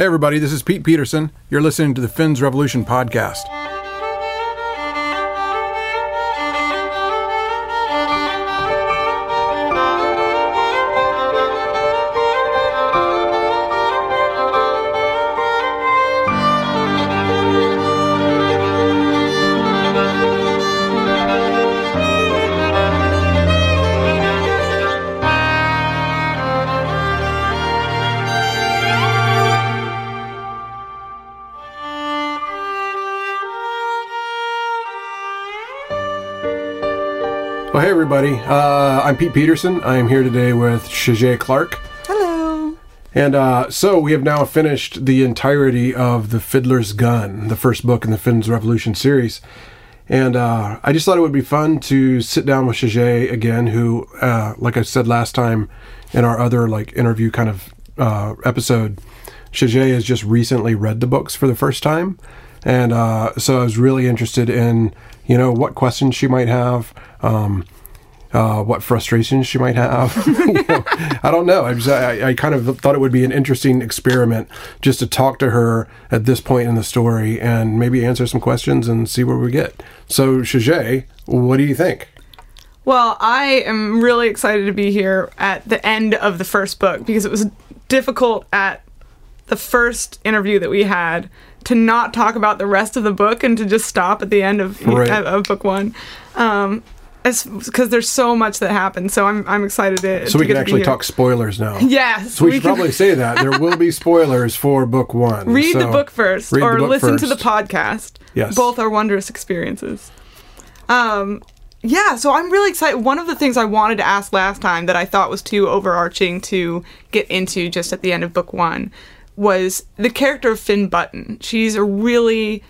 Hey, everybody, this is Pete Peterson. You're listening to the Finn's Revolution podcast. Everybody. Uh, I'm Pete Peterson. I am here today with Shigé Clark. Hello. And uh, so we have now finished the entirety of The Fiddler's Gun, the first book in the Finn's Revolution series. And uh, I just thought it would be fun to sit down with Shigé again, who, uh, like I said last time in our other like interview kind of uh, episode, Shigé has just recently read the books for the first time. And uh, so I was really interested in, you know, what questions she might have. Um, uh, what frustrations she might have. You know, I don't know. I, just, I, I kind of thought it would be an interesting experiment just to talk to her at this point in the story and maybe answer some questions and see where we get. So, Shigé, what do you think? Well, I am really excited to be here at the end of the first book because it was difficult at the first interview that we had to not talk about the rest of the book and to just stop at the end of, Right. of, of book one. Um, because there's so much that happens, so I'm I'm excited to. So to we can get to be actually talk spoilers now. Yes, So we, should can probably say that there will be spoilers for book one. read the book first or book listen to the podcast. Yes. both are wondrous experiences. Um, yeah, so I'm really excited. One of the things I wanted to ask last time that I thought was too overarching to get into just at the end of book one was the character of Finn Button. She's a really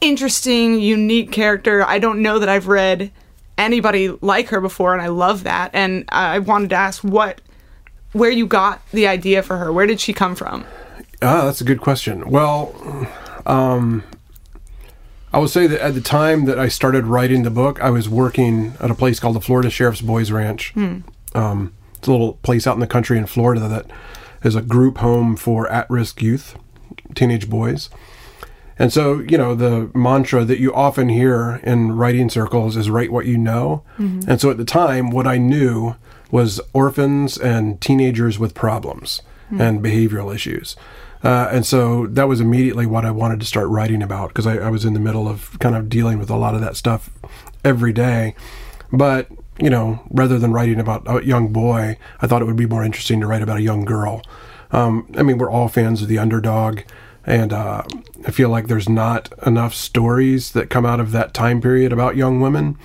interesting, unique character. I don't know that I've read anybody like her before, and I love that. And I wanted to ask what, where you got the idea for her. Where did she come from? Ah, that's a good question. Well, um, I would say that at the time that I started writing the book, I was working at a place called the Florida Sheriff's Boys Ranch. Um, it's a little place out in the country in Florida that is a group home for at-risk youth, teenage boys. And so, you know, the mantra that you often hear in writing circles is write what you know. And so at the time, what I knew was orphans and teenagers with problems and behavioral issues. Uh, and so that was immediately what I wanted to start writing about because I, I was in the middle of kind of dealing with a lot of that stuff every day. But, you know, rather than writing about a young boy, I thought it would be more interesting to write about a young girl. Um, I mean, we're all fans of the underdog. And uh, I feel like there's not enough stories that come out of that time period about young women.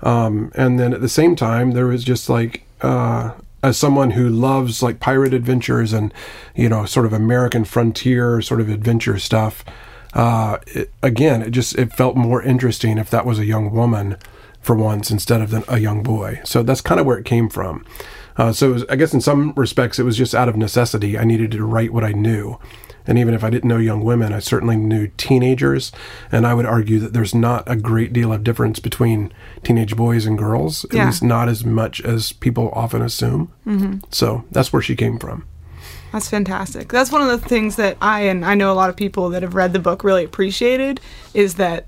Um, and then at the same time, there was just like, uh, as someone who loves like pirate adventures and, you know, sort of American frontier sort of adventure stuff, uh, it, again, it just it felt more interesting if that was a young woman for once instead of a young boy. So that's kind of where it came from. Uh, so was, I guess in some respects, it was just out of necessity. I needed to write what I knew. And even if I didn't know young women, I certainly knew teenagers. And I would argue that there's not a great deal of difference between teenage boys and girls, at Yeah. least not as much as people often assume. Mm-hmm. So that's where she came from. That's fantastic. That's one of the things that I and I know a lot of people that have read the book really appreciated is that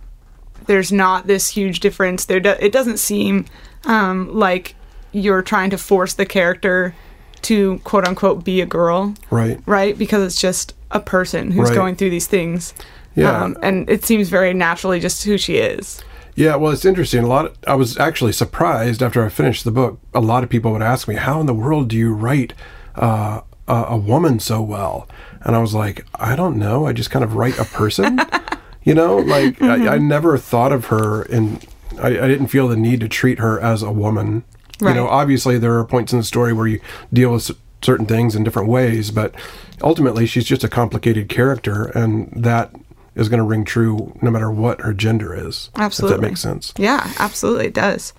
there's not this huge difference. There, do, it doesn't seem um, like you're trying to force the character to quote unquote be a girl, Right. right? Because it's just a person who's Right. going through these things. Yeah. Um, and it seems very naturally just who she is. Yeah, well, it's interesting. A lot. I was actually surprised after I finished the book. A lot of people would ask me, "How in the world do you write uh, a, a woman so well?" And I was like, "I don't know. I just kind of write a person." you know, like I, I never thought of her, and I, I didn't feel the need to treat her as a woman. You know, obviously there are points in the story where you deal with certain things in different ways, but ultimately she's just a complicated character, and that is going to ring true no matter what her gender is. Absolutely. If that makes sense. Yeah, absolutely, it does.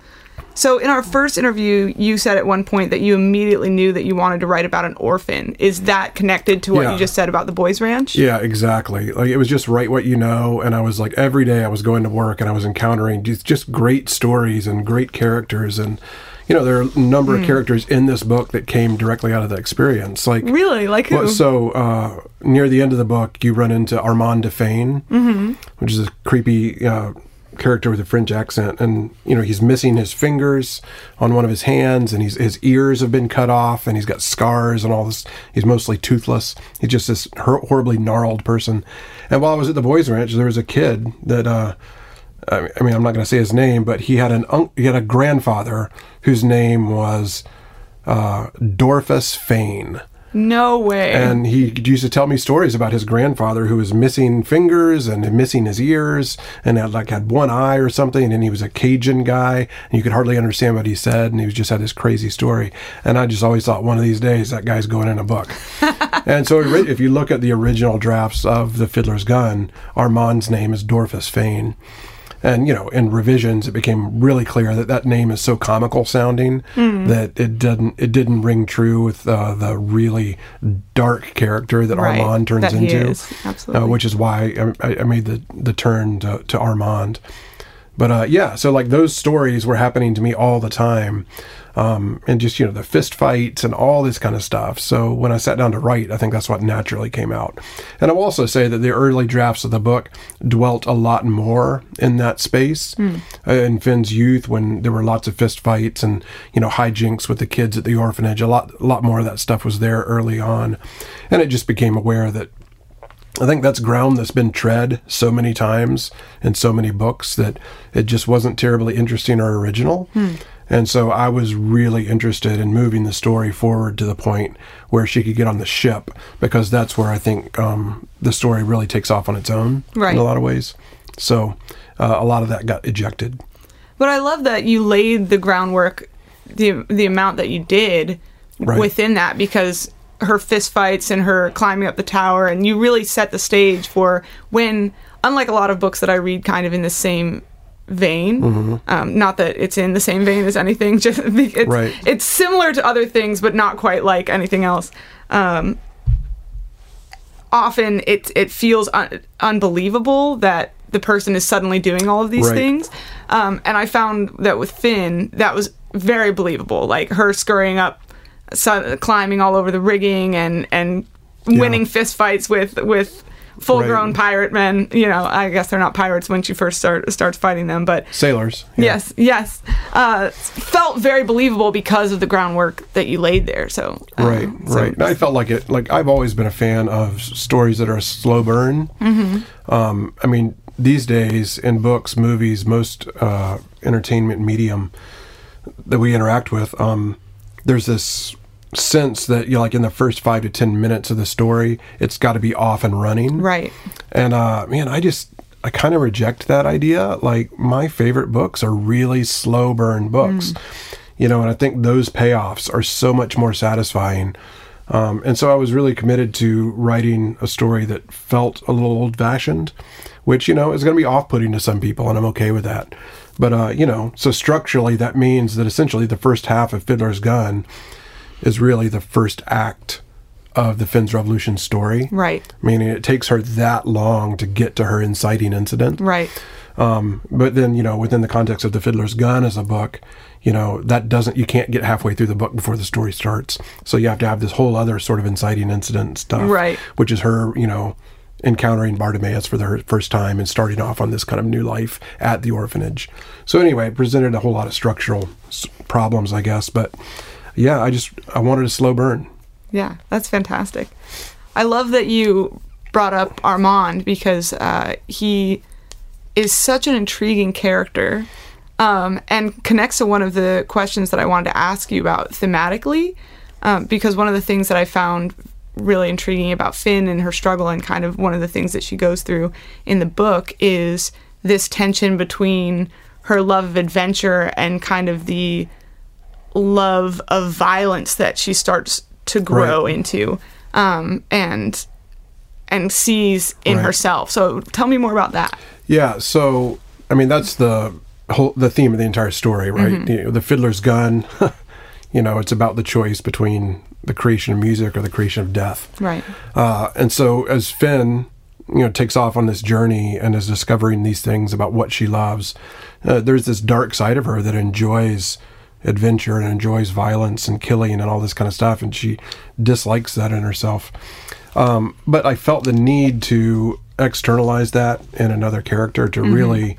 So, in our first interview, you said at one point that you immediately knew that you wanted to write about an orphan. Is that connected to what Yeah. you just said about the boys' ranch? Yeah, exactly. Like it was just write what you know, and I was like every day I was going to work and I was encountering just, just great stories and great characters, and you know, there are a number of characters in this book that came directly out of that experience. Like, Really? Like who? well, so uh, near the end of the book, you run into Armand Defane, mm-hmm. which is a creepy uh, character with a French accent, and you know he's missing his fingers on one of his hands, and he's, his ears have been cut off, and he's got scars and all this. He's mostly toothless. He's just this horribly gnarled person. And while I was at the boys' ranch, there was a kid that. Uh, I mean, I'm not going to say his name, but he had an he had a grandfather whose name was uh, Dorfus Fane. no way. And he used to tell me stories about his grandfather who was missing fingers and missing his ears and had like had one eye or something. And he was a Cajun guy and you could hardly understand what he said. And he was just had this crazy story. And I just always thought one of these days that guy's going in a book. and so if you look at the original drafts of The Fiddler's Gun, Armand's name is Dorfus Fane. And you know, in revisions, it became really clear that that name is so comical sounding that it didn't it didn't ring true with uh, the really dark character that Right, Armand turns that into, is, absolutely. Uh, which is why I, I made the the turn to, to Armand. But uh, yeah, so like those stories were happening to me all the time, um, and just you know the fist fights and all this kind of stuff. So when I sat down to write, I think that's what naturally came out. And I will also say that the early drafts of the book dwelt a lot more in that space uh, in Finn's youth when there were lots of fist fights and you know hijinks with the kids at the orphanage. A lot, a lot more of that stuff was there early on, and it just became aware that I think that's ground that's been tread so many times in so many books that it just wasn't terribly interesting or original. And so I was really interested in moving the story forward to the point where she could get on the ship because that's where I think um, the story really takes off on its own Right. in a lot of ways. So uh, a lot of that got ejected. But I love that you laid the groundwork, the the amount that you did Right. within that, because her fist fights and her climbing up the tower, and you really set the stage for when, unlike a lot of books that I read, kind of in the same vein. Mm-hmm. Um, not that it's in the same vein as anything, just it's, Right. it's similar to other things, but not quite like anything else. Um, often it it feels un- unbelievable that the person is suddenly doing all of these Right. things. Um, and I found that with Finn, that was very believable. Like her scurrying up, su- climbing all over the rigging, and and winning fist fights with with full grown Right. pirate men. You know, I guess they're not pirates when she first start starts fighting them, but Sailors. yeah. yes, yes, uh, felt very believable because of the groundwork that you laid there. So uh, Right, so- right. And I felt like it. Like I've always been a fan of stories that are a slow burn. Mm-hmm. Um, I mean, these days in books, movies, most uh, entertainment medium that we interact with, um, there's this sense that you know, like in the first five to ten minutes of the story, it's got to be off and running. Right. And uh, man, I just I kind of reject that idea. Like my favorite books are really slow burn books, you know, and I think those payoffs are so much more satisfying. Um, and so I was really committed to writing a story that felt a little old fashioned, which you know is going to be off putting to some people, and I'm okay with that. But uh, you know, so structurally that means that essentially the first half of Fiddler's Gun is really the first act of the Finn's Revolution story Right. meaning it takes her that long to get to her inciting incident. Right. Um, but then, you know, within the context of The Fiddler's Gun as a book, you know, that doesn't, you can't get halfway through the book before the story starts. So you have to have this whole other sort of inciting incident stuff. Right. Which is her, you know, encountering Bartimaeus for the first time and starting off on this kind of new life at the orphanage. So anyway, it presented a whole lot of structural s- problems, I guess. But yeah, I just, I wanted a slow burn. Yeah, that's fantastic. I love that you brought up Armand because uh, he is such an intriguing character um, and connects to one of the questions that I wanted to ask you about thematically. Um, because one of the things that I found really intriguing about Finn and her struggle, and kind of one of the things that she goes through in the book, is this tension between her love of adventure and kind of the love of violence that she starts to grow Right. into um, and and sees in Right. herself. So tell me more about that. Yeah, so I mean that's the whole the theme of the entire story, right? Mm-hmm. You know, the Fiddler's Gun. you know, it's about the choice between the creation of music or the creation of death. Right. Uh, and so as Finn, you know, takes off on this journey and is discovering these things about what she loves, uh, there's this dark side of her that enjoys adventure and enjoys violence and killing and all this kind of stuff, and she dislikes that in herself. Um, but I felt the need to externalize that in another character to really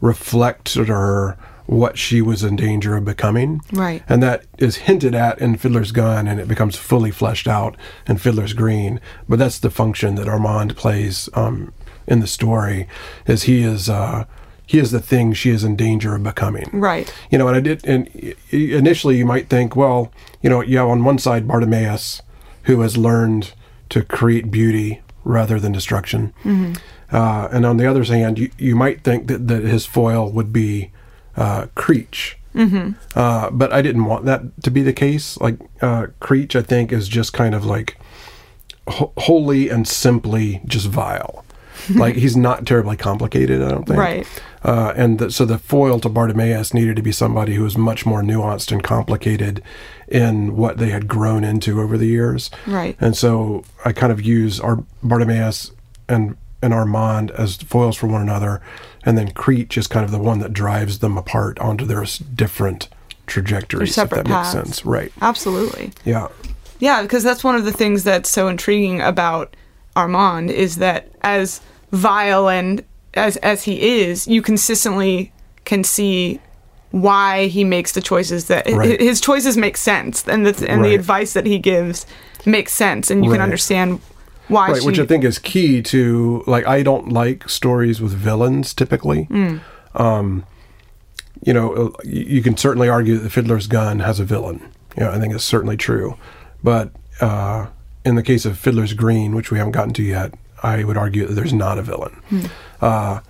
reflect to her what she was in danger of becoming. Right. And that is hinted at in Fiddler's Gun and it becomes fully fleshed out in Fiddler's Green. But that's the function that Armand plays um, in the story is he is uh, he is the thing she is in danger of becoming. Right. You know, and I did and initially you might think, well, you know, you have on one side Bartimaeus who has learned to create beauty rather than destruction. Uh, and on the other hand, you, you might think that, that his foil would be uh, Creech. Mm-hmm. Uh, but I didn't want that to be the case. Like, uh, Creech, I think, is just kind of like ho- wholly and simply just vile. like, he's not terribly complicated, I don't think. Right. Uh, and the, so the foil to Bartimaeus needed to be somebody who was much more nuanced and complicated in what they had grown into over the years. Right. And so I kind of use our Bartimaeus and and Armand as foils for one another, and then Creech is kind of the one that drives them apart onto their different trajectories. If separate that paths. makes sense, right? Absolutely. Yeah, Yeah, because that's one of the things that's so intriguing about Armand is that as vile and as as he is, you consistently can see why he makes the choices that Right. his choices make sense and the and the advice that he gives makes sense and you can understand why right. she Which I think is key to like I don't like stories with villains typically. Um, you know, uh, you can certainly argue that the Fiddler's Gun has a villain. You know, I think it's certainly true, but uh, in the case of Fiddler's Green, which we haven't gotten to yet, I would argue that there's not a villain. Uh,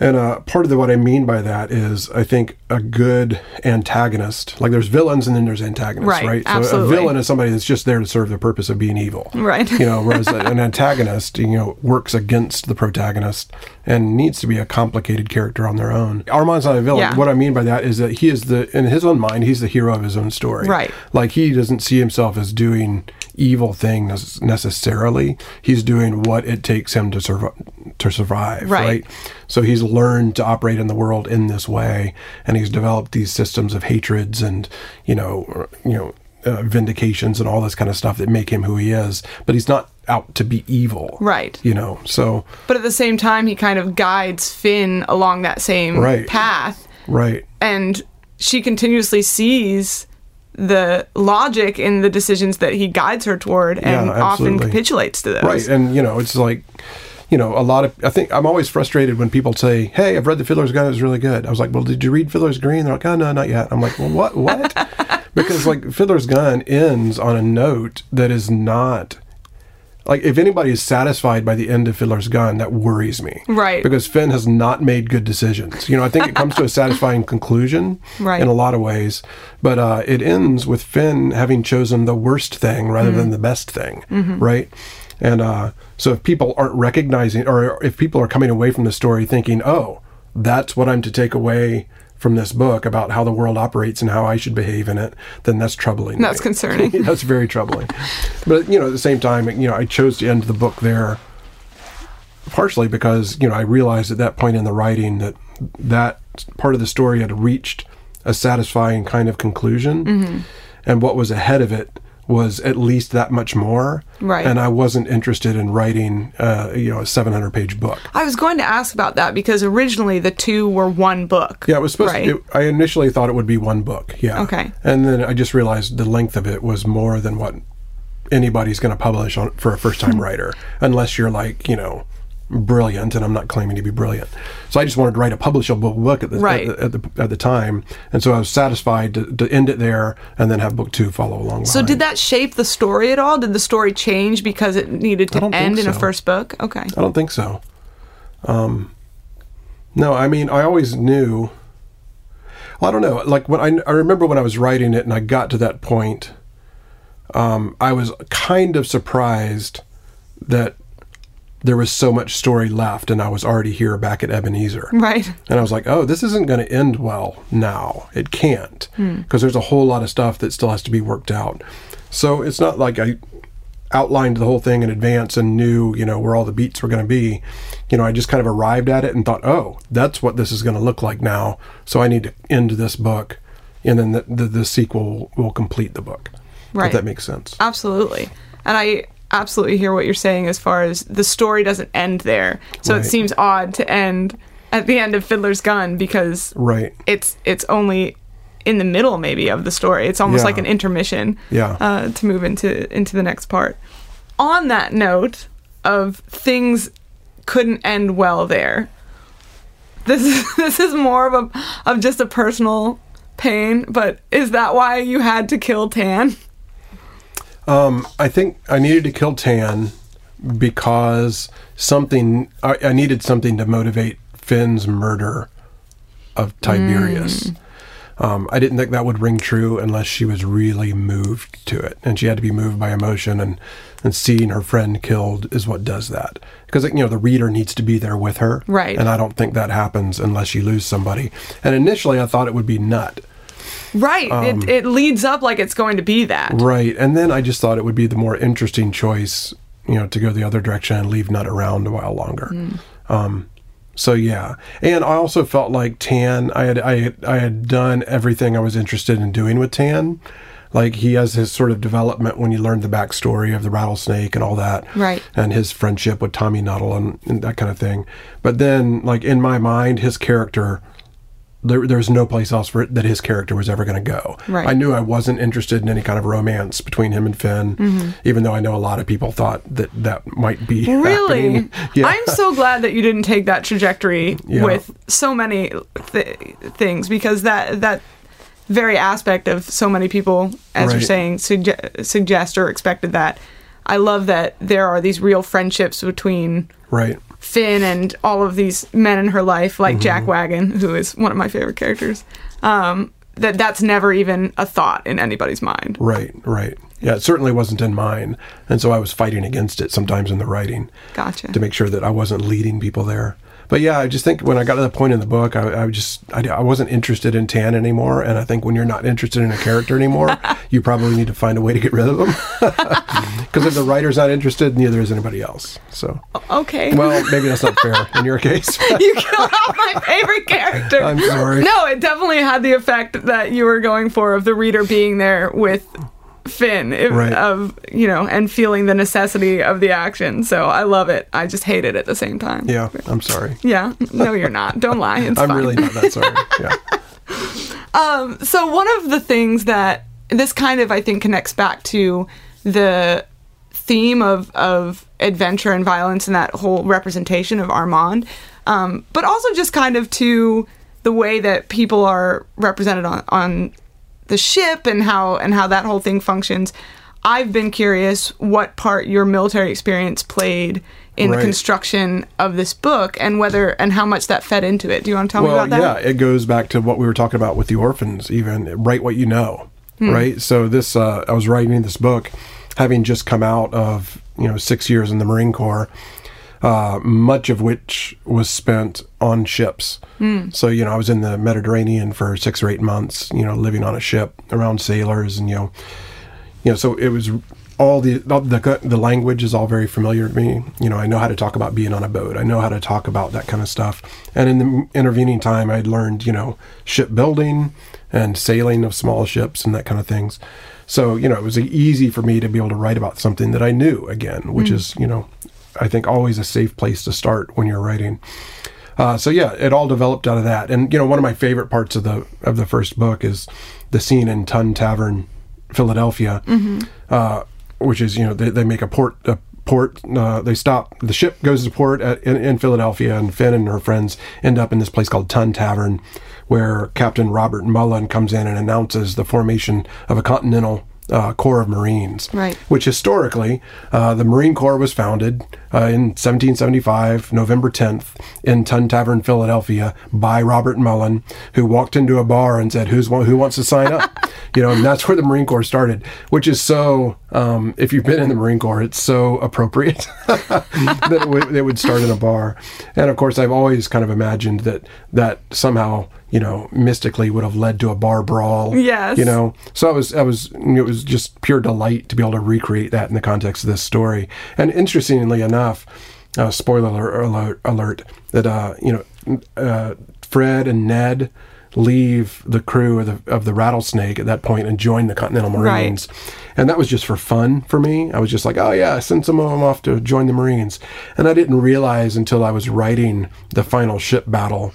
and uh, part of the, what I mean by that is, I think a good antagonist, like there's villains and then there's antagonists, Right, right? So absolutely. a villain is somebody that's just there to serve the purpose of being evil, Right. You know, whereas an antagonist, you know, works against the protagonist and needs to be a complicated character on their own. Armand's not a villain. Yeah. What I mean by that is that he is the, in his own mind, he's the hero of his own story, Right. Like he doesn't see himself as doing evil thing necessarily. He's doing what it takes him to survive. To survive, Right. right? So he's learned to operate in the world in this way, and he's developed these systems of hatreds and you know, you know, uh, vindications and all this kind of stuff that make him who he is. But he's not out to be evil, Right. You know, so but at the same time he kind of guides Finn along that same Right. path right, and she continuously sees the logic in the decisions that he guides her toward and Yeah, often capitulates to those. right, and you know, it's like. You know, a lot of I think I'm always frustrated when people say, "Hey, I've read The Fiddler's Gun; it's really good." I was like, "Well, did you read Fiddler's Green?" They're like, "Oh, no, not yet." I'm like, "Well, what? What?" because like Fiddler's Gun ends on a note that is not like if anybody is satisfied by the end of Fiddler's Gun, that worries me. Right. Because Finn has not made good decisions. You know, I think it comes to a satisfying conclusion Right. in a lot of ways, but uh, it ends with Finn having chosen the worst thing rather Mm-hmm. than the best thing. Right. And uh, so if people aren't recognizing, or if people are coming away from the story thinking, oh, that's what I'm to take away from this book about how the world operates and how I should behave in it, then that's troubling. That's me. concerning. that's very troubling. But you know, at the same time, you know, I chose to end the book there partially because you know I realized at that point in the writing that that part of the story had reached a satisfying kind of conclusion, Mm-hmm. and what was ahead of it was at least that much more. Right. And I wasn't interested in writing, uh, you know, a 700 page book. I was going to ask about that because originally the two were one book. Yeah, it was supposed right? to. It, I initially thought it would be one book. Yeah. Okay. And then I just realized the length of it was more than what anybody's going to publish on for a first Hmm. time writer, unless you're like you know brilliant, and I'm not claiming to be brilliant. So I just wanted to write a publishable book at the Right. at, the, at the at the time, and so I was satisfied to, to end it there and then have book two follow along. so did that shape the story at all? Did the story change because it needed to end in a first book? Okay. I don't think so. Um, no, I mean, I always knew. Well, I don't know. Like when I, I remember when I was writing it and I got to that point, um, I was kind of surprised that there was so much story left, and I was already here back at Ebenezer. Right. And I was like, oh, this isn't going to end well now. It can't. Hmm. Because there's a whole lot of stuff that still has to be worked out. So it's not like I outlined the whole thing in advance and knew, you know, where all the beats were going to be. You know, I just kind of arrived at it and thought, oh, that's what this is going to look like now. So I need to end this book, and then the, the, the sequel will complete the book. Right. If that makes sense. Absolutely. And I absolutely hear what you're saying as far as the story doesn't end there. So Right. it seems odd to end at the end of Fiddler's Gun because Right. it's it's only in the middle maybe of the story. It's almost Yeah. like an intermission Yeah. uh, to move into into the next part. On that note of things couldn't end well there. This is this is more of a of just a personal pain, but is that why you had to kill Tan? Um, I think I needed to kill Tan because something I, I needed something to motivate Finn's murder of Tiberius. Um, I didn't think that would ring true unless she was really moved to it, and she had to be moved by emotion, and and seeing her friend killed is what does that. Because you know the reader needs to be there with her, Right. And I don't think that happens unless you lose somebody. And initially, I thought it would be Nut, Right. it, it leads up like it's going to be that. Right. And then I just thought it would be the more interesting choice, you know, to go the other direction and leave Nut around a while longer. Um, so yeah. And I also felt like Tan, I had, I had, I had done everything I was interested in doing with Tan. Like he has his sort of development when you learn the backstory of the rattlesnake and all that. Right. And his friendship with Tommy Nuttall and, and that kind of thing. But then, like in my mind, his character there, there was no place else for it that his character was ever going to go. Right. I knew I wasn't interested in any kind of romance between him and Finn, Mm-hmm. even though I know a lot of people thought that that might be Really? Yeah. I'm so glad that you didn't take that trajectory Yeah. with so many th- things because that that very aspect of so many people, as you're saying, sugge- suggest or expected that. I love that there are these real friendships between right. Finn and all of these men in her life, like Mm-hmm. Jack Wagon, who is one of my favorite characters. Um, that that's never even a thought in anybody's mind. Right, right. Yeah, it certainly wasn't in mine. And so I was fighting against it sometimes in the writing Gotcha. to make sure that I wasn't leading people there. But yeah, I just think when I got to the point in the book, I, I just I, I wasn't interested in Tan anymore. And I think when you're not interested in a character anymore, you probably need to find a way to get rid of them. Because if the writer's not interested, neither is anybody else. So, Okay. well, maybe that's not fair in your case. you killed off my favorite character. I'm sorry. No, it definitely had the effect that you were going for of the reader being there with Finn, if, Right. of you know, and feeling the necessity of the action. So I love it. I just hate it at the same time. yeah, I'm sorry. Yeah. No, you're not. Don't lie. It's I'm fine. really not that sorry. Yeah. Um. So one of the things that this kind of I think connects back to the theme of of adventure and violence and that whole representation of Armand, um, but also just kind of to the way that people are represented on on the ship and how and how that whole thing functions. I've been curious what part your military experience played in the construction of this book and whether and how much that fed into it. Do you want to tell well, me about that? yeah, it goes back to what we were talking about with the orphans. Even write what you know, Hmm. right? So this, uh, I was writing this book, having just come out of you know six years in the Marine Corps, uh, much of which was spent on ships. Hmm. So you know, I was in the Mediterranean for six or eight months. You know, living on a ship around sailors, and you know, you know, so it was all the all the the language is all very familiar to me. You know, I know how to talk about being on a boat. I know how to talk about that kind of stuff. And in the intervening time, I'd learned, you know, shipbuilding and sailing of small ships and that kind of things. So, you know, it was easy for me to be able to write about something that I knew again, which is, you know, I think always a safe place to start when you're writing. Uh, so yeah, it all developed out of that. And you know, one of my favorite parts of the of the first book is the scene in Tun Tavern, Philadelphia, uh, which is you know they, they make a port a port. Uh, they stop the ship goes to port at, in, in Philadelphia, and Finn and her friends end up in this place called Tun Tavern, where Captain Robert Mullan comes in and announces the formation of a continental. Uh, Corps of Marines, Right. which historically, uh, the Marine Corps was founded uh, in 1775, November 10th, in Tun Tavern, Philadelphia, by Robert Mullan, who walked into a bar and said, "Who's who wants to sign up?" you know, and that's where the Marine Corps started. Which is so, um, if you've been in the Marine Corps, it's so appropriate that it would, it would start in a bar. And of course, I've always kind of imagined that that somehow, you know, mystically would have led to a bar brawl. Yes. You know, so I was, I was, it was just pure delight to be able to recreate that in the context of this story. And interestingly enough, uh, spoiler alert, alert, alert that uh, you know, uh, Fred and Ned leave the crew of the, of the Rattlesnake at that point and join the Continental Marines. Right. Marines. And that was just for fun for me. I was just like, oh yeah, send some of them off to join the Marines. And I didn't realize until I was writing the final ship battle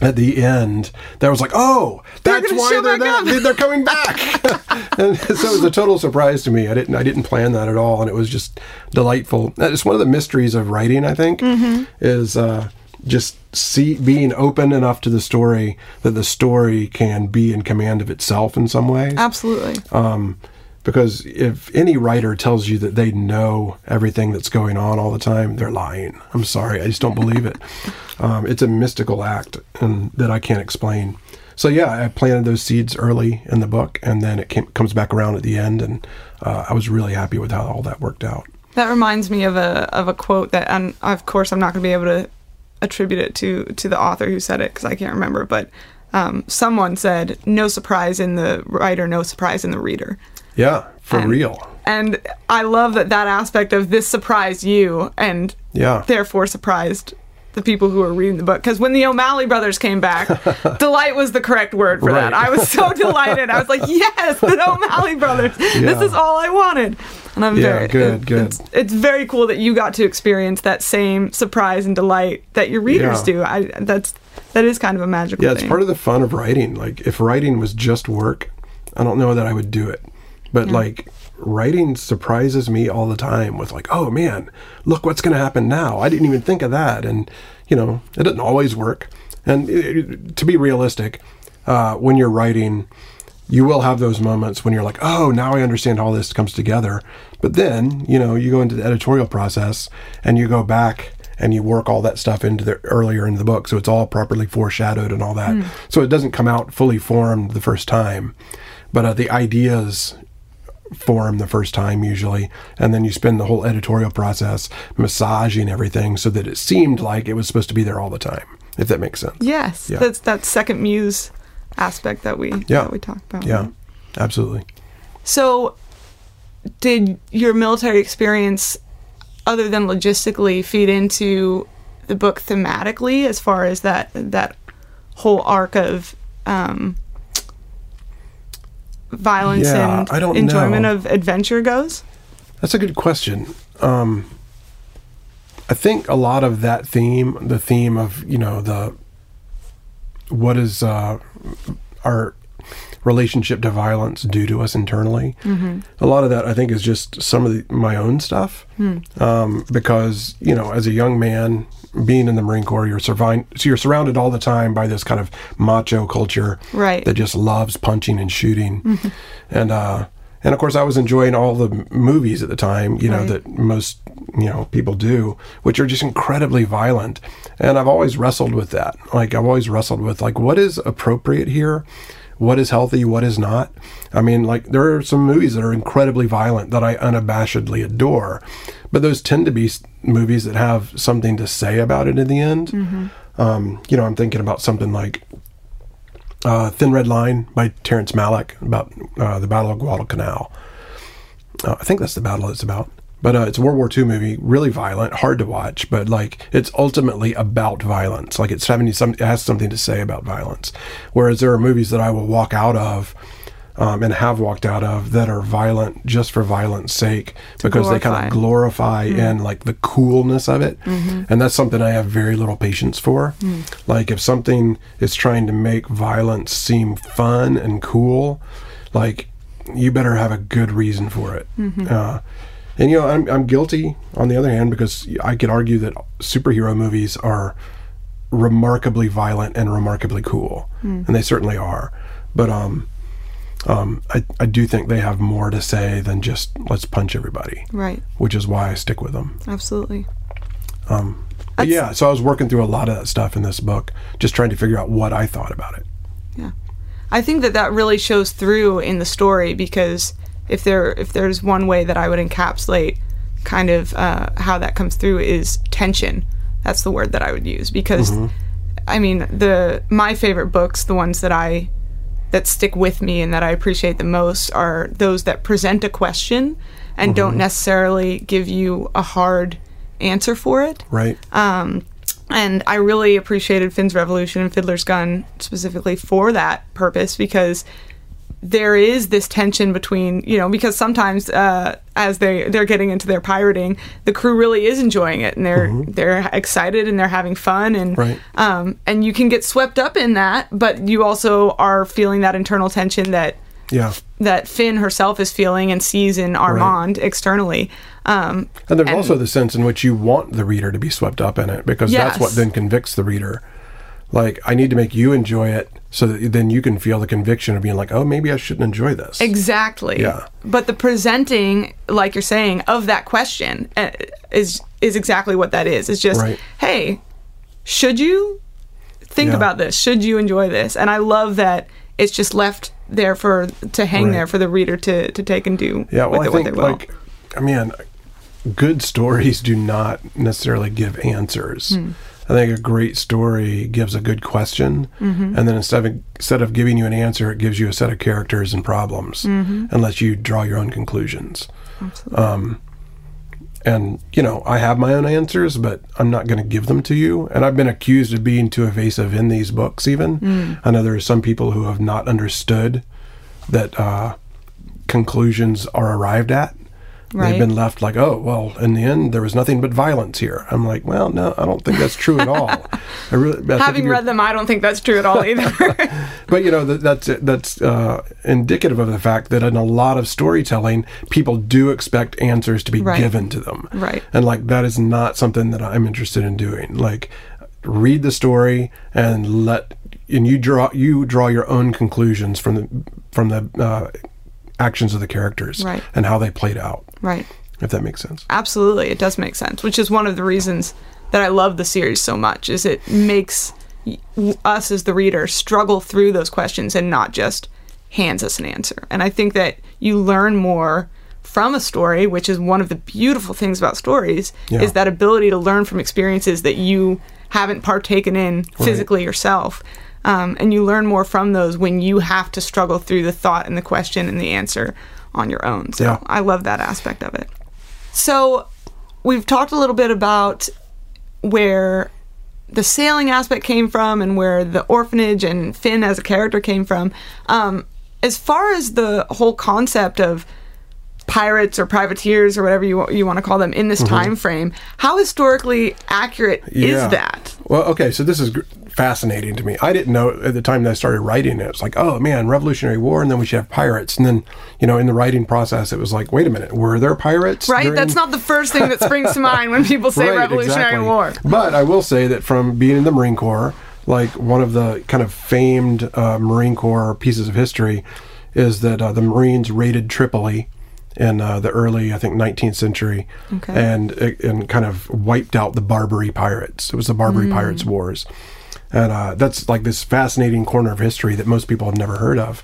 at the end that was like, oh, They're that's why they're, back there. up. they're coming back. and so it was a total surprise to me. I didn't I didn't plan that at all, and it was just delightful. It's one of the mysteries of writing. I think Mm-hmm. is uh, just see being open enough to the story that the story can be in command of itself in some ways. Absolutely. Um, because if any writer tells you that they know everything that's going on all the time, they're lying. I'm sorry, I just don't believe it. Um, it's a mystical act, and that I can't explain. So yeah, I planted those seeds early in the book, and then it came, comes back around at the end, and uh, I was really happy with how all that worked out. That reminds me of a of a quote that, and of course, I'm not going to be able to attribute it to to the author who said it because I can't remember. But um, someone said, "No surprise in the writer, no surprise in the reader." Yeah, for And- real. And I love that that aspect of this surprised you, and Yeah. therefore surprised the people who were reading the book. Because when the O'Malley brothers came back, delight was the correct word for that. I was so delighted. I was like, "Yes, the O'Malley brothers! This is all I wanted." And I'm Yeah, very good, good. It's, it's very cool that you got to experience that same surprise and delight that your readers Yeah. do. I that's that is kind of a magical Yeah, thing. it's part of the fun of writing. Like if writing was just work, I don't know that I would do it. But like writing surprises me all the time with like, oh man, look what's going to happen now. I didn't even think of that, and you know, it doesn't always work. And it, it- to be realistic, uh, when you're writing, you will have those moments when you're like, oh, now I understand how this comes together. But then, you know, you go into the editorial process and you go back and you work all that stuff into the earlier in the book, so it's all properly foreshadowed and all that. So it doesn't come out fully formed the first time, but uh, the ideas form the first time usually, and then you spend the whole editorial process massaging everything so that it seemed like it was supposed to be there all the time. If that makes sense. yes, Yeah. that's that second muse aspect that we Yeah. that we talked about. Yeah, absolutely. So, did your military experience, other than logistically, feed into the book thematically as far as that that whole arc of um, violence Yeah, and enjoyment know. of adventure goes? That's a good question. Um, I think a lot of that theme, the theme of you know the what is uh, our relationship to violence do to us internally. A lot of that, I think, is just some of the, my own stuff. Um, because you know, as a young man, being in the Marine Corps, you're surviving, so you're surrounded all the time by this kind of macho culture Right. that just loves punching and shooting, and uh, and of course, I was enjoying all the movies at the time, you know, Right. that most you know people do, which are just incredibly violent. And I've always wrestled with that. Like I've always wrestled with like what is appropriate here, what is healthy, what is not. I mean, like there are some movies that are incredibly violent that I unabashedly adore, but those tend to be movies that have something to say about it in the end. Um, you know, I'm thinking about something like uh, Thin Red Line by Terrence Malick about uh, the Battle of Guadalcanal. Uh, I think that's the battle it's about. But uh, it's a World War II movie, really violent, hard to watch, but like it's ultimately about violence. Like it's having some, it has something to say about violence. Whereas there are movies that I will walk out of um, and have walked out of that are violent just for violence sake because they kind glorify. of glorify and like the coolness of it. And that's something I have very little patience for. Like if something is trying to make violence seem fun and cool, like you better have a good reason for it. Uh, and you know, I'm I'm guilty on the other hand because I could argue that superhero movies are remarkably violent and remarkably cool, and they certainly are. But um, um, I I do think they have more to say than just let's punch everybody, Right. which is why I stick with them. Absolutely. But yeah, so I was working through a lot of that stuff in this book, just trying to figure out what I thought about it. Yeah. I think that that really shows through in the story because if there if there's one way that I would encapsulate kind of uh, how that comes through is tension. That's the word that I would use because mm-hmm. I mean the my favorite books, the ones that I that stick with me and that I appreciate the most are those that present a question and don't mm-hmm. necessarily give you a hard answer for it Right? Um, and I really appreciated Finn's Revolution and Fiddler's Gun specifically for that purpose because there is this tension between you know because sometimes uh, as they they're getting into their pirating the crew really is enjoying it and they're they're excited and they're having fun and Mm-hmm. Right. um, and you can get swept up in that but you also are feeling that internal tension that Yeah. that Finn herself is feeling and sees in Armand externally um, And there's And- also the sense in which you want the reader to be swept up in it because that's what then convicts the reader. Like, I need to make you enjoy it so that then you can feel the conviction of being like, oh, maybe I shouldn't enjoy this. Exactly. Yeah. But the presenting, like you're saying, of that question uh, is is exactly what that is. It's just, Right. hey, should you think Yeah. about this? Should you enjoy this? And I love that it's just left there for to hang Right. there for the reader to to take and do Yeah, well, with I think, like, I mean, good stories do not necessarily give answers. Hmm. I think a great story gives a good question, Mm-hmm. and then instead of instead of giving you an answer, it gives you a set of characters and problems, Mm-hmm. and lets you draw your own conclusions. Um, and you know, I have my own answers, but I'm not going to give them to you. And I've been accused of being too evasive in these books. Even Hmm. I know there are some people who have not understood that uh, conclusions are arrived at. Right. They've been left like, oh, well, in the end, there was nothing but violence here. I'm like, well, no, I don't think that's true at all. I really, I Having read them, I don't think that's true at all either. but you know that, that's that's uh, indicative of the fact that in a lot of storytelling, people do expect answers to be Right. given to them, Right. And like that is not something that I'm interested in doing. Like, read the story and let and you draw you draw your own conclusions from the from the uh, actions of the characters Right. and how they played out. right. If that makes sense. Absolutely, it does make sense, which is one of the reasons that I love the series so much. Is it makes us as the reader struggle through those questions and not just hands us an answer. And I think that you learn more from a story, which is one of the beautiful things about stories, Yeah. is that ability to learn from experiences that you haven't partaken in physically yourself. Um, and you learn more from those when you have to struggle through the thought and the question and the answer on your own. So Yeah. I love that aspect of it. So we've talked a little bit about where the sailing aspect came from and where the orphanage and Finn as a character came from. Um, as far as the whole concept of pirates or privateers or whatever you you want to call them in this time frame, how historically accurate Mm-hmm. Yeah. is that? Well, okay, so this is gr- fascinating to me. I didn't know at the time that I started writing it. It's like, oh man, Revolutionary War, and then we should have pirates. And then, you know, in the writing process, it was like, wait a minute, were there pirates? Right? during- That's not the first thing that springs to mind when people say Right, Revolutionary exactly. War. But I will say that from being in the Marine Corps, like one of the kind of famed uh, Marine Corps pieces of history is that uh, the Marines raided Tripoli in uh, the early, I think, 19th century, Okay. and and kind of wiped out the Barbary pirates. It was the Barbary Pirates Wars, and uh, that's like this fascinating corner of history that most people have never heard of.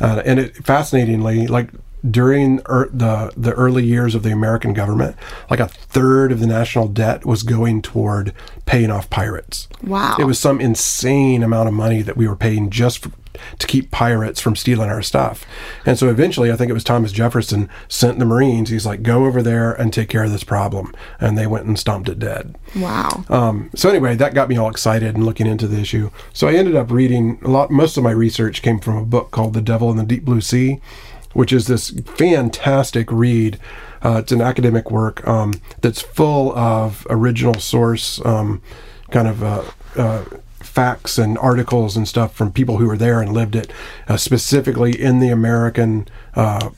Uh, and it fascinatingly, like during er, the the early years of the American government, like a third of the national debt was going toward paying off pirates. Wow. It was some insane amount of money that we were paying just for, to keep pirates from stealing our stuff. And so eventually, I think it was Thomas Jefferson sent the Marines. He's like, "Go over there and take care of this problem," and they went and stomped it dead. Wow. Um, so anyway, that got me all excited and looking into the issue. So I ended up reading a lot. Most of my research came from a book called "The Devil in the Deep Blue Sea," which is this fantastic read. Uh, it's an academic work um, that's full of original source um, kind of uh, uh, facts and articles and stuff from people who were there and lived it, uh, specifically in the American. Uh,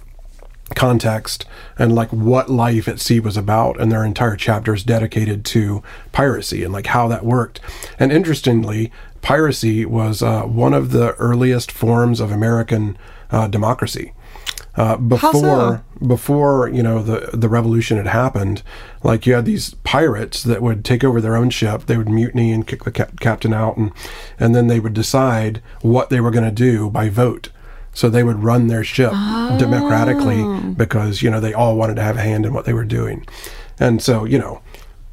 context and like what life at sea was about and their entire chapters dedicated to piracy and like how that worked and interestingly piracy was uh, one of the earliest forms of american uh, democracy uh, before so? before you know the the revolution had happened like you had these pirates that would take over their own ship they would mutiny and kick the cap- captain out and and then they would decide what they were going to do by vote. So they would run their ship democratically because you know they all wanted to have a hand in what they were doing. And so you know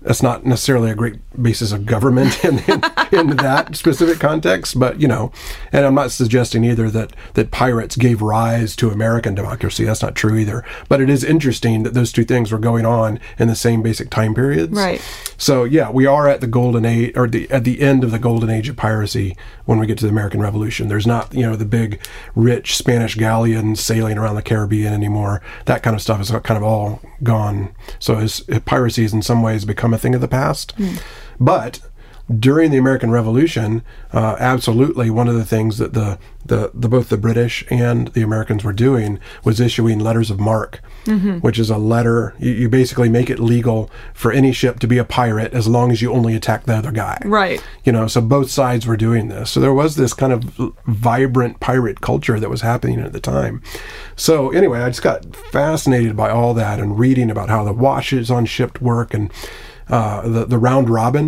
that's not necessarily a great basis of government in, in, in that specific context. But you know, and I'm not suggesting either that that pirates gave rise to American democracy. That's not true either. But it is interesting that those two things were going on in the same basic time periods. Right. So yeah, we are at the golden age, or the at the end of the golden age of piracy when we get to the American Revolution. There's not you know the big rich Spanish galleons sailing around the Caribbean anymore. That kind of stuff is kind of all gone. So it's, piracy has in some ways become a thing of the past. Hmm. But during the American Revolution, uh, absolutely one of the things that the, the, the both the British and the Americans were doing was issuing letters of marque, which is a letter. You, you basically make it legal for any ship to be a pirate as long as you only attack the other guy. Right. You know, so both sides were doing this. So there was this kind of vibrant pirate culture that was happening at the time. So anyway, I just got fascinated by all that and reading about how the washes on ship work and uh, the the round robin,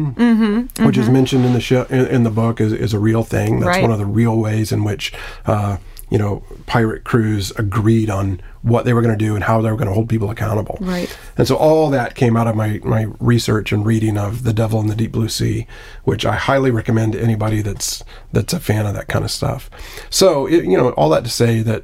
which is mentioned in the shi in, in the book, is, is a real thing. That's Right. one of the real ways in which uh, you know pirate crews agreed on what they were going to do and how they were going to hold people accountable. Right. And so all that came out of my, my research and reading of The Devil in the Deep Blue Sea, which I highly recommend to anybody that's that's a fan of that kind of stuff. So it, you know, all that to say that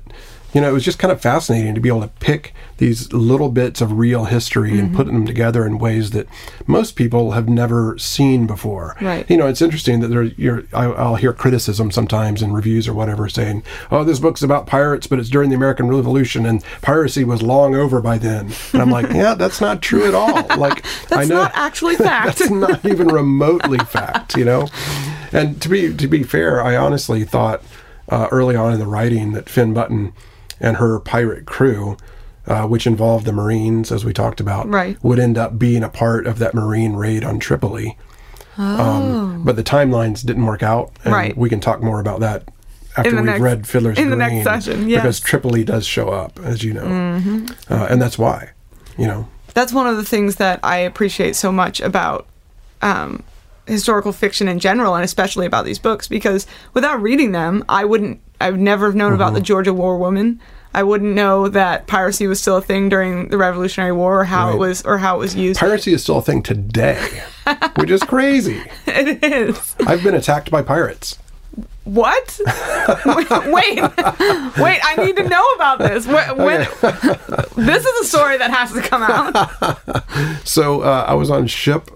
you know it was just kind of fascinating to be able to pick these little bits of real history and put them together in ways that most people have never seen before. Right. You know, it's interesting that there you're I, I'll hear criticism sometimes in reviews or whatever saying, "Oh, this book's about pirates, but it's during the American Revolution and piracy was long over by then." And I'm like, "Yeah, that's not true at all." Like I That's know not actually fact. that's not even remotely fact, you know. And to be to be fair, I honestly thought uh, early on in the writing that Fin Button and her pirate crew, uh, which involved the Marines, as we talked about, Right. would end up being a part of that Marine raid on Tripoli. Um, but the timelines didn't work out, and Oh. Right. we can talk more about that after we've next- read Fiddler's in the Green, next session, because yes. Mm-hmm. Tripoli does show up, as you know, uh, and that's why, you know. that's one of the things that I appreciate so much about um, historical fiction in general, and especially about these books, because without reading them, I wouldn't, I would never have known about Mm-hmm. the Georgia War woman. I wouldn't know that piracy was still a thing during the Revolutionary War, or how it was, or how it was used. Piracy is still a thing today, which is crazy. it is. I've been attacked by pirates. What? wait, wait, wait! I need to know about this. When, when this is a story that has to come out. So uh, I was on ship.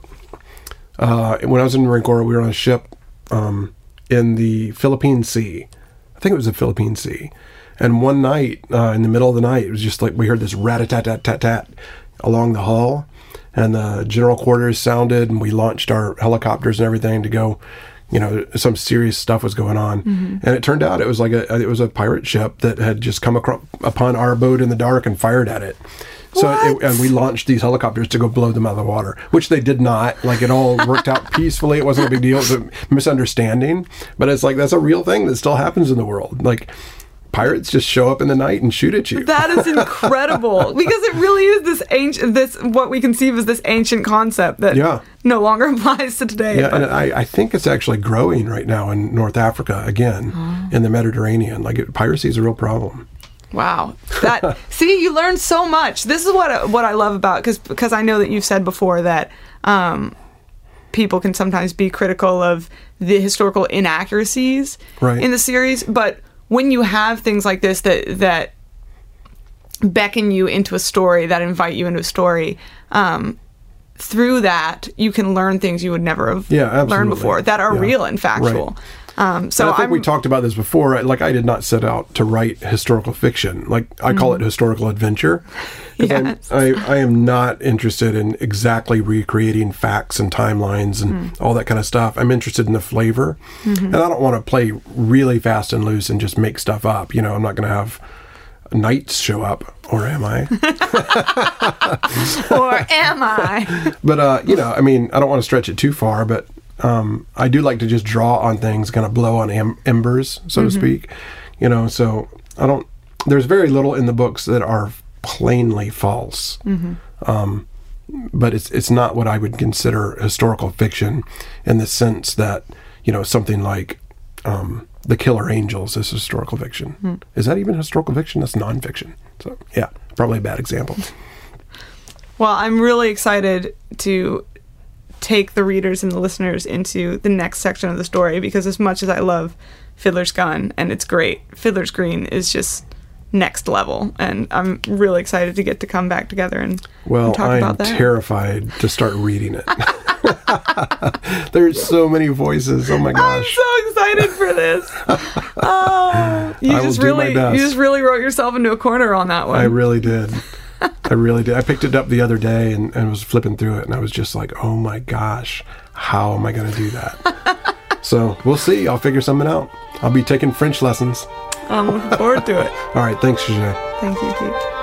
Uh, when I was in the Marine Corps, we were on a ship um, in the Philippine Sea. I think it was the Philippine Sea. And one night, uh, in the middle of the night, it was just like we heard this rat a tat tat tat tat along the hull, and the general quarters sounded, and we launched our helicopters and everything to go. You know, some serious stuff was going on, and it turned out it was like a it was a pirate ship that had just come across upon our boat in the dark and fired at it. So it, and we launched these helicopters to go blow them out of the water, which they did not. Like it all worked out peacefully. It wasn't a big deal. It was a misunderstanding, but it's like that's a real thing that still happens in the world. Like pirates just show up in the night and shoot at you. That is incredible because it really is this ancient, this what we conceive as this ancient concept that Yeah. no longer applies to today. yeah, but- and I, I think it's actually growing right now in North Africa again, oh. in the Mediterranean. Like it, piracy is a real problem. Wow. That see, you learn so much. This is what what I love about because because I know that you've said before that um, people can sometimes be critical of the historical inaccuracies Right. in the series, but when you have things like this that that beckon you into a story that invite you into a story. Um, through that, you can learn things you would never have Yeah, learned before that are Yeah. real and factual. Um, so and I think I'm, we talked about this before. Like I did not set out to write historical fiction. Like I call it historical adventure. Yes. I, I am not interested in exactly recreating facts and timelines and all that kind of stuff. I'm interested in the flavor, and I don't want to play really fast and loose and just make stuff up. You know, I'm not going to have knights show up, or am I? or am I? but uh, you know, I mean, I don't want to stretch it too far, but um, I do like to just draw on things, kind of blow on em- embers, so to speak. You know, so I don't. There's very little in the books that are plainly false. Um, but it's it's not what I would consider historical fiction, in the sense that you know something like um, the Killer Angels is historical fiction. Is that even historical fiction? That's nonfiction. So yeah, probably a bad example. Well, I'm really excited to take the readers and the listeners into the next section of the story because as much as I love Fiddler's Gun and it's great, Fiddler's Green is just next level and I'm really excited to get to come back together and, Well, and talk I'm about that. terrified to start reading it. There's so many voices. Oh my gosh. I'm so excited for this. Oh, you I will just do my really best. you just really wrote yourself into a corner on that one. I really did. I really did. I picked it up the other day and, and was flipping through it, and I was just like, oh my gosh, how am I going to do that? so we'll see. I'll figure something out. I'll be taking French lessons. I'm looking forward to it. All right. Thanks, Shigé. Thank you, Pete.